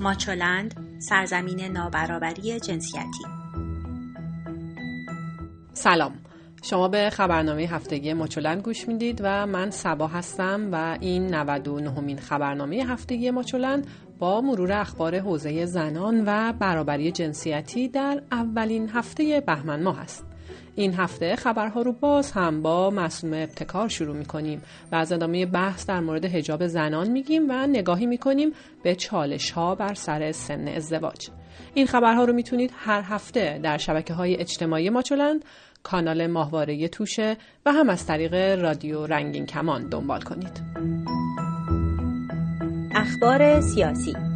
ماچولند سرزمین نابرابری جنسیتی سلام شما به خبرنامه هفتگی ماچولند گوش می‌دید و من سبا هستم و این 99 مین خبرنامه هفتگی ماچولند با مرور اخبار حوزه زنان و برابری جنسیتی در اولین هفته بهمن ماه است. این هفته خبرها رو باز هم با مصوم ابتکار شروع می کنیم و از ادامه بحث در مورد هجاب زنان میگیم و نگاهی می کنیم به چالش ها بر سر سن ازدواج. این خبرها رو می‌تونید هر هفته در شبکه های اجتماعی ماچولند کانال ماهواره توشه و هم از طریق رادیو رنگین کمان دنبال کنید. اخبار سیاسی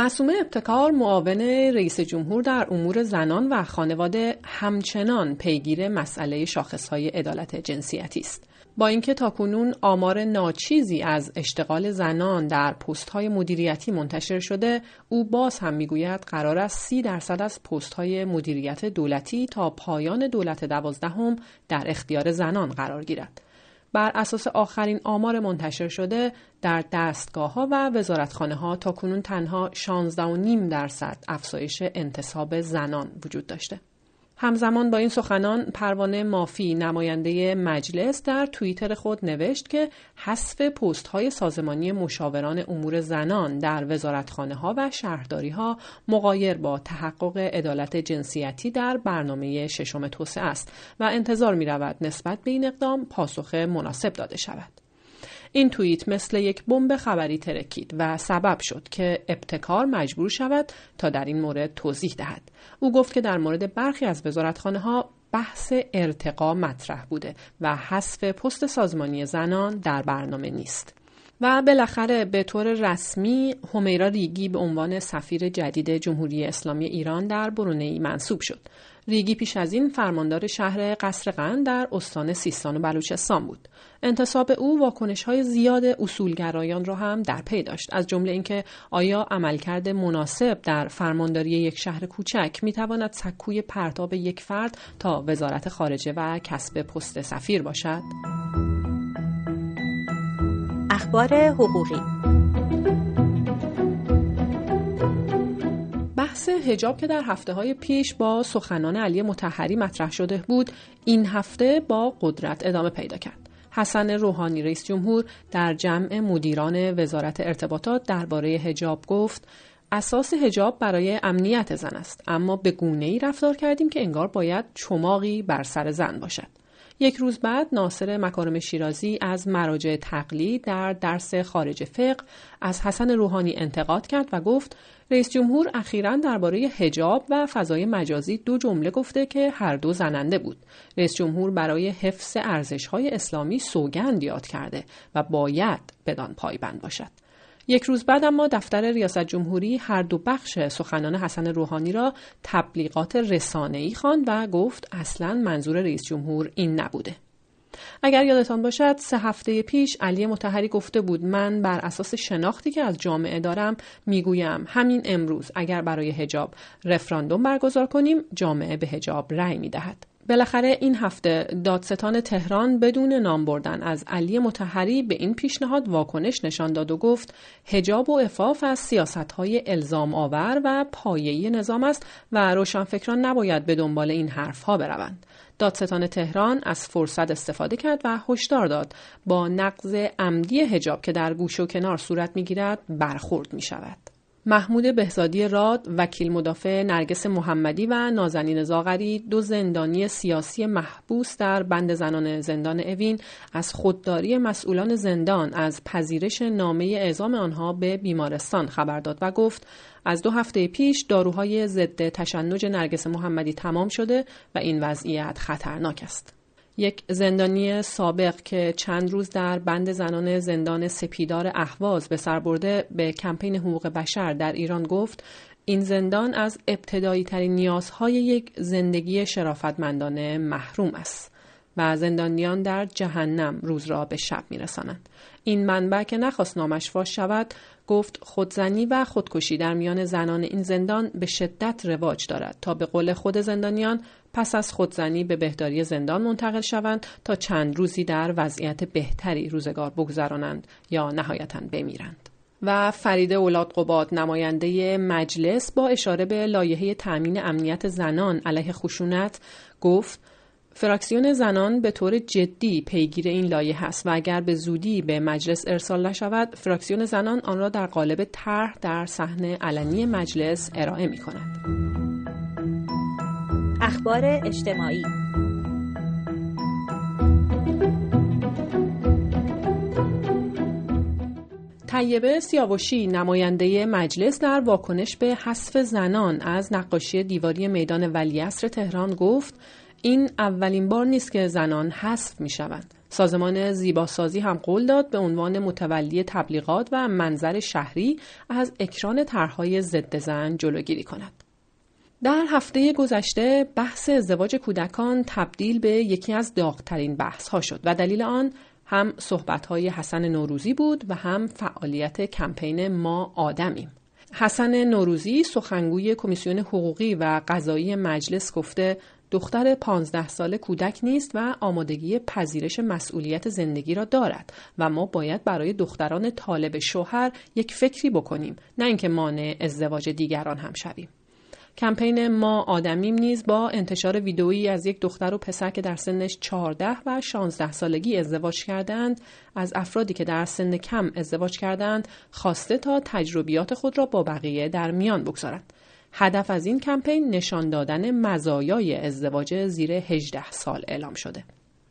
مسومه ابتکار معاون رئیس جمهور در امور زنان و خانواده همچنان پیگیر مسئله شاخصهای عدالت جنسیتی است. با اینکه تاکنون آمار ناچیزی از اشتغال زنان در پست های مدیریتی منتشر شده او باز هم می‌گوید قرار است سی درصد از پست های مدیریت دولتی تا پایان دولت دوازدهم در اختیار زنان قرار گیرد بر اساس آخرین آمار منتشر شده در دستگاه ها و وزارتخانه ها تا کنون تنها 16.5 درصد افزایش انتصاب زنان وجود داشته. همزمان با این سخنان پروانه مافی نماینده مجلس در توییتر خود نوشت که حذف پست های سازمانی مشاوران امور زنان در وزارتخانه ها و شهرداری ها با تحقق عدالت جنسیتی در برنامه ششم توسعه است و انتظار می رود نسبت به این اقدام پاسخ مناسب داده شود. این توییت مثل یک بمب خبری ترکید و سبب شد که ابتکار مجبور شود تا در این مورد توضیح دهد. او گفت که در مورد برخی از وزارتخانه ها بحث ارتقا مطرح بوده و حذف پست سازمانی زنان در برنامه نیست. و بالاخره به طور رسمی همیرا ریگی به عنوان سفیر جدید جمهوری اسلامی ایران در برونی منصوب شد. ریگی پیش از این فرماندار شهر قصر در استان سیستان و بلوچستان بود. انتصاب او واکنش های زیاد اصولگرایان را هم در پی داشت از جمله اینکه آیا عملکرد مناسب در فرمانداری یک شهر کوچک می تواند سکوی پرتاب یک فرد تا وزارت خارجه و کسب پست سفیر باشد؟ اخبار حقوقی بحث هجاب که در هفته های پیش با سخنان علی متحری مطرح شده بود این هفته با قدرت ادامه پیدا کرد. حسن روحانی رئیس جمهور در جمع مدیران وزارت ارتباطات درباره هجاب گفت اساس هجاب برای امنیت زن است اما به گونه ای رفتار کردیم که انگار باید چماقی بر سر زن باشد یک روز بعد ناصر مکارم شیرازی از مراجع تقلید در درس خارج فقه از حسن روحانی انتقاد کرد و گفت رئیس جمهور اخیرا درباره حجاب و فضای مجازی دو جمله گفته که هر دو زننده بود. رئیس جمهور برای حفظ ارزش های اسلامی سوگند یاد کرده و باید بدان پایبند باشد. یک روز بعد اما دفتر ریاست جمهوری هر دو بخش سخنان حسن روحانی را تبلیغات رسانه‌ای خواند و گفت اصلا منظور رئیس جمهور این نبوده. اگر یادتان باشد سه هفته پیش علی متحری گفته بود من بر اساس شناختی که از جامعه دارم می‌گویم همین امروز اگر برای هجاب رفراندوم برگزار کنیم جامعه به هجاب رأی می‌دهد بالاخره این هفته دادستان تهران بدون نام بردن از علی متحری به این پیشنهاد واکنش نشان داد و گفت هجاب و افاف از سیاست های الزام آور و پایه‌ای نظام است و روشنفکران نباید به دنبال این حرف ها بروند. دادستان تهران از فرصت استفاده کرد و هشدار داد با نقض عمدی هجاب که در گوش و کنار صورت می‌گیرد برخورد می شود. محمود بهزادی راد، وکیل مدافع نرگس محمدی و نازنین زاغری دو زندانی سیاسی محبوس در بند زنان زندان اوین از خودداری مسئولان زندان از پذیرش نامه اعزام آنها به بیمارستان خبر داد و گفت از دو هفته پیش داروهای ضد تشنج نرگس محمدی تمام شده و این وضعیت خطرناک است. یک زندانی سابق که چند روز در بند زنان زندان سپیدار اهواز به سر برده به کمپین حقوق بشر در ایران گفت این زندان از ابتدایی ترین نیازهای یک زندگی شرافتمندانه محروم است. و زندانیان در جهنم روز را به شب میرسانند. این منبع که نخواست نامش فاش شود گفت خودزنی و خودکشی در میان زنان این زندان به شدت رواج دارد تا به قول خود زندانیان پس از خودزنی به بهداری زندان منتقل شوند تا چند روزی در وضعیت بهتری روزگار بگذرانند یا نهایتا بمیرند. و فرید اولاد قباد نماینده مجلس با اشاره به لایحه تأمین امنیت زنان علیه خشونت گفت فراکسیون زنان به طور جدی پیگیر این لایه است و اگر به زودی به مجلس ارسال نشود فراکسیون زنان آن را در قالب طرح در صحنه علنی مجلس ارائه می کند. اخبار اجتماعی طیبه سیاوشی نماینده مجلس در واکنش به حذف زنان از نقاشی دیواری میدان ولیعصر تهران گفت این اولین بار نیست که زنان حذف می شوند. سازمان زیباسازی هم قول داد به عنوان متولی تبلیغات و منظر شهری از اکران طرحهای ضد زن جلوگیری کند. در هفته گذشته بحث ازدواج کودکان تبدیل به یکی از داغترین بحث ها شد و دلیل آن هم صحبت های حسن نوروزی بود و هم فعالیت کمپین ما آدمیم. حسن نوروزی سخنگوی کمیسیون حقوقی و قضایی مجلس گفته دختر پانزده ساله کودک نیست و آمادگی پذیرش مسئولیت زندگی را دارد و ما باید برای دختران طالب شوهر یک فکری بکنیم نه اینکه مانع ازدواج دیگران هم شویم. کمپین ما آدمیم نیز با انتشار ویدئویی از یک دختر و پسر که در سنش 14 و 16 سالگی ازدواج کردند از افرادی که در سن کم ازدواج کردند خواسته تا تجربیات خود را با بقیه در میان بگذارند. هدف از این کمپین نشان دادن مزایای ازدواج زیر 18 سال اعلام شده.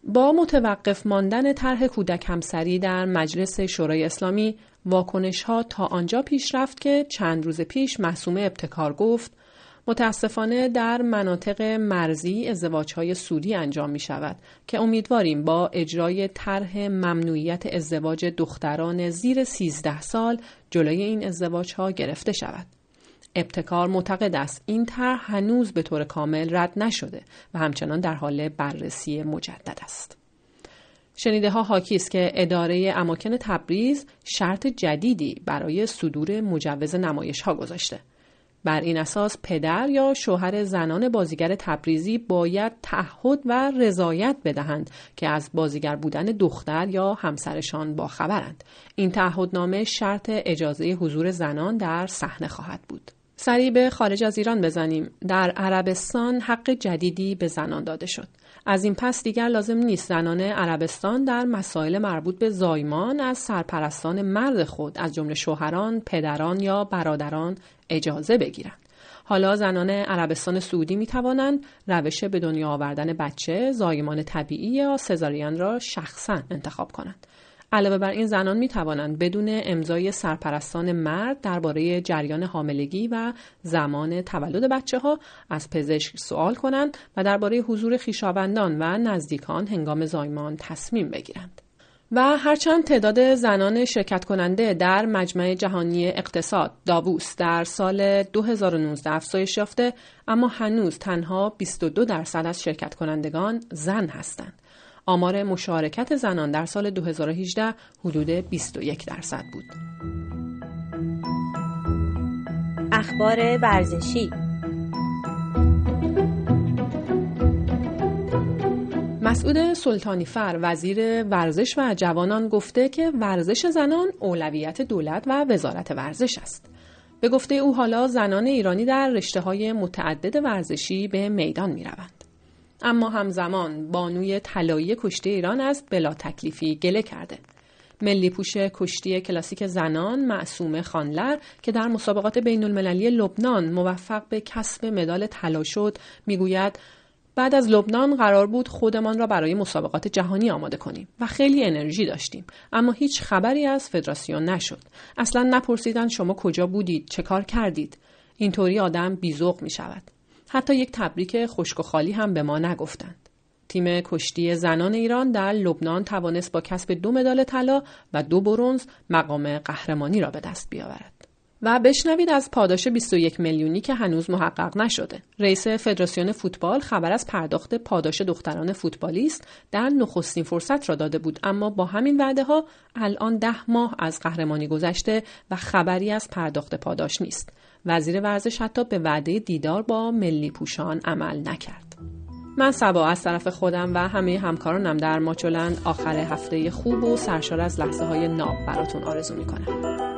با متوقف ماندن طرح کودک همسری در مجلس شورای اسلامی واکنش ها تا آنجا پیش رفت که چند روز پیش محسوم ابتکار گفت متاسفانه در مناطق مرزی ازدواج های سودی انجام می شود که امیدواریم با اجرای طرح ممنوعیت ازدواج دختران زیر 13 سال جلوی این ازدواج ها گرفته شود. ابتکار معتقد است این طرح هنوز به طور کامل رد نشده و همچنان در حال بررسی مجدد است. شنیده ها حاکی است که اداره اماکن تبریز شرط جدیدی برای صدور مجوز نمایش ها گذاشته. بر این اساس پدر یا شوهر زنان بازیگر تبریزی باید تعهد و رضایت بدهند که از بازیگر بودن دختر یا همسرشان باخبرند. این تعهدنامه شرط اجازه حضور زنان در صحنه خواهد بود. سریع به خارج از ایران بزنیم در عربستان حق جدیدی به زنان داده شد از این پس دیگر لازم نیست زنان عربستان در مسائل مربوط به زایمان از سرپرستان مرد خود از جمله شوهران، پدران یا برادران اجازه بگیرند. حالا زنان عربستان سعودی می توانند روش به دنیا آوردن بچه، زایمان طبیعی یا سزارین را شخصا انتخاب کنند. علاوه بر این زنان می توانند بدون امضای سرپرستان مرد درباره جریان حاملگی و زمان تولد بچه ها از پزشک سوال کنند و درباره حضور خویشاوندان و نزدیکان هنگام زایمان تصمیم بگیرند. و هرچند تعداد زنان شرکت کننده در مجمع جهانی اقتصاد داووس در سال 2019 افزایش یافته اما هنوز تنها 22 درصد از شرکت کنندگان زن هستند. آمار مشارکت زنان در سال 2018 حدود 21 درصد بود. اخبار ورزشی مسعود سلطانی فر وزیر ورزش و جوانان گفته که ورزش زنان اولویت دولت و وزارت ورزش است. به گفته او حالا زنان ایرانی در رشته های متعدد ورزشی به میدان می روند. اما همزمان بانوی طلایی کشتی ایران از بلا تکلیفی گله کرده. ملی پوش کشتی کلاسیک زنان معصوم خانلر که در مسابقات بین المللی لبنان موفق به کسب مدال طلا شد می‌گوید بعد از لبنان قرار بود خودمان را برای مسابقات جهانی آماده کنیم و خیلی انرژی داشتیم اما هیچ خبری از فدراسیون نشد. اصلا نپرسیدن شما کجا بودید چه کار کردید. اینطوری آدم بیزوق می شود حتی یک تبریک خشک و خالی هم به ما نگفتند. تیم کشتی زنان ایران در لبنان توانست با کسب دو مدال طلا و دو برونز مقام قهرمانی را به دست بیاورد. و بشنوید از پاداش 21 میلیونی که هنوز محقق نشده. رئیس فدراسیون فوتبال خبر از پرداخت پاداش دختران فوتبالیست در نخستین فرصت را داده بود اما با همین وعده ها الان ده ماه از قهرمانی گذشته و خبری از پرداخت پاداش نیست. وزیر ورزش حتی به وعده دیدار با ملی پوشان عمل نکرد. من سبا از طرف خودم و همه همکارانم در ماچولند آخر هفته خوب و سرشار از لحظه های ناب براتون آرزو می‌کنم